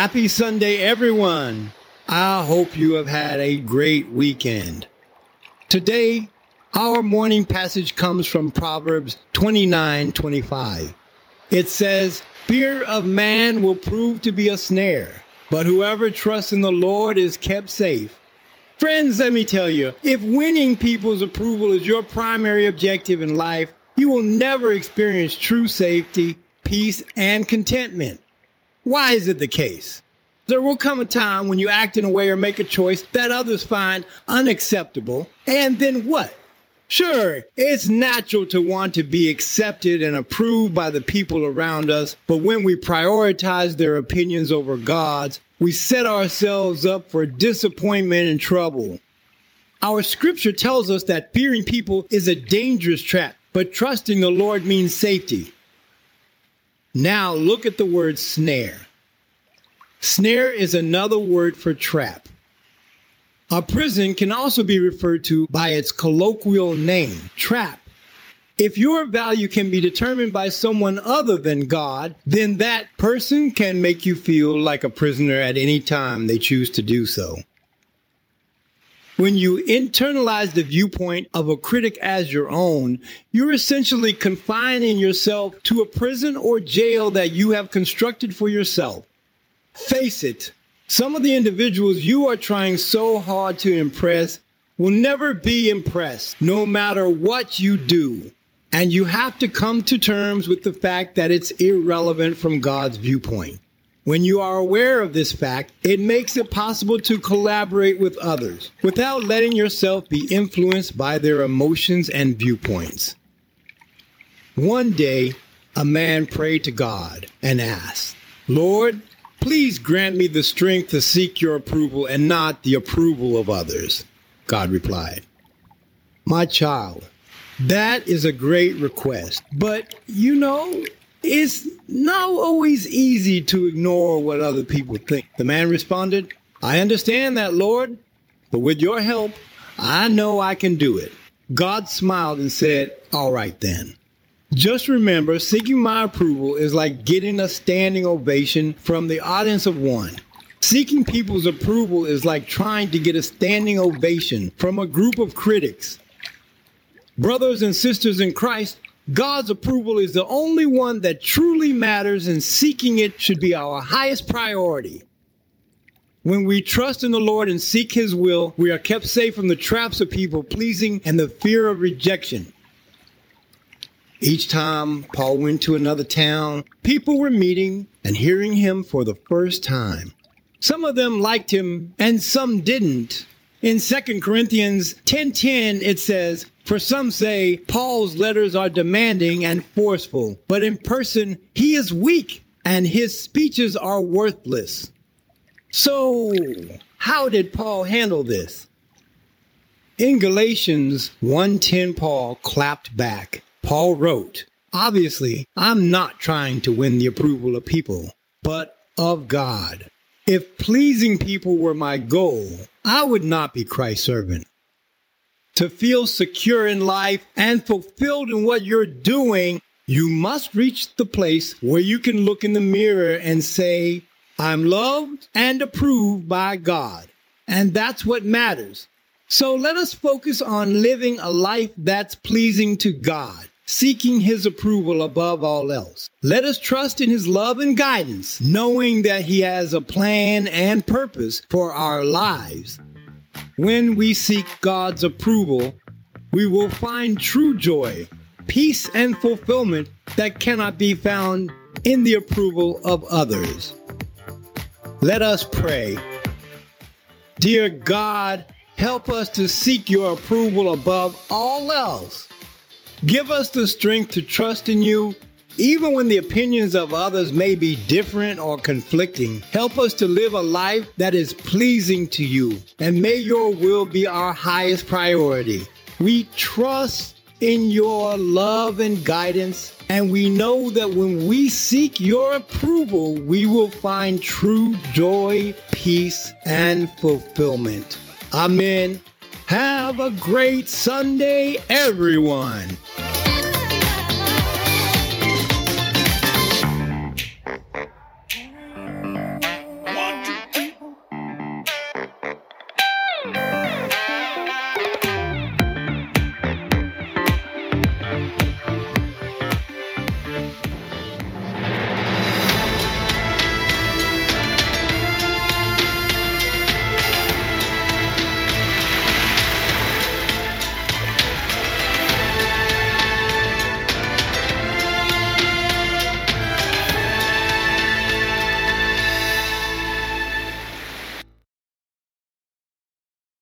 Happy Sunday, everyone. I hope you have had a great weekend. Today, our morning passage comes from Proverbs 29 25. It says, Fear of man will prove to be a snare, but whoever trusts in the Lord is kept safe. Friends, let me tell you, if winning people's approval is your primary objective in life, you will never experience true safety, peace, and contentment. Why is it the case? There will come a time when you act in a way or make a choice that others find unacceptable, and then what? Sure, it's natural to want to be accepted and approved by the people around us, but when we prioritize their opinions over God's, we set ourselves up for disappointment and trouble. Our scripture tells us that fearing people is a dangerous trap, but trusting the Lord means safety. Now look at the word snare. Snare is another word for trap. A prison can also be referred to by its colloquial name, trap. If your value can be determined by someone other than God, then that person can make you feel like a prisoner at any time they choose to do so. When you internalize the viewpoint of a critic as your own, you're essentially confining yourself to a prison or jail that you have constructed for yourself. Face it, some of the individuals you are trying so hard to impress will never be impressed, no matter what you do. And you have to come to terms with the fact that it's irrelevant from God's viewpoint. When you are aware of this fact, it makes it possible to collaborate with others without letting yourself be influenced by their emotions and viewpoints. One day, a man prayed to God and asked, Lord, Please grant me the strength to seek your approval and not the approval of others. God replied, My child, that is a great request, but you know, it's not always easy to ignore what other people think. The man responded, I understand that, Lord, but with your help, I know I can do it. God smiled and said, All right then. Just remember, seeking my approval is like getting a standing ovation from the audience of one. Seeking people's approval is like trying to get a standing ovation from a group of critics. Brothers and sisters in Christ, God's approval is the only one that truly matters, and seeking it should be our highest priority. When we trust in the Lord and seek His will, we are kept safe from the traps of people pleasing and the fear of rejection. Each time Paul went to another town, people were meeting and hearing him for the first time. Some of them liked him and some didn't. In 2 Corinthians 10:10 it says, "For some say Paul's letters are demanding and forceful, but in person he is weak and his speeches are worthless." So, how did Paul handle this? In Galatians 1:10 Paul clapped back Paul wrote, Obviously, I'm not trying to win the approval of people, but of God. If pleasing people were my goal, I would not be Christ's servant. To feel secure in life and fulfilled in what you're doing, you must reach the place where you can look in the mirror and say, I'm loved and approved by God. And that's what matters. So let us focus on living a life that's pleasing to God seeking his approval above all else. Let us trust in his love and guidance, knowing that he has a plan and purpose for our lives. When we seek God's approval, we will find true joy, peace, and fulfillment that cannot be found in the approval of others. Let us pray. Dear God, help us to seek your approval above all else Give us the strength to trust in you, even when the opinions of others may be different or conflicting. Help us to live a life that is pleasing to you, and may your will be our highest priority. We trust in your love and guidance, and we know that when we seek your approval, we will find true joy, peace, and fulfillment. Amen. Have a great Sunday, everyone.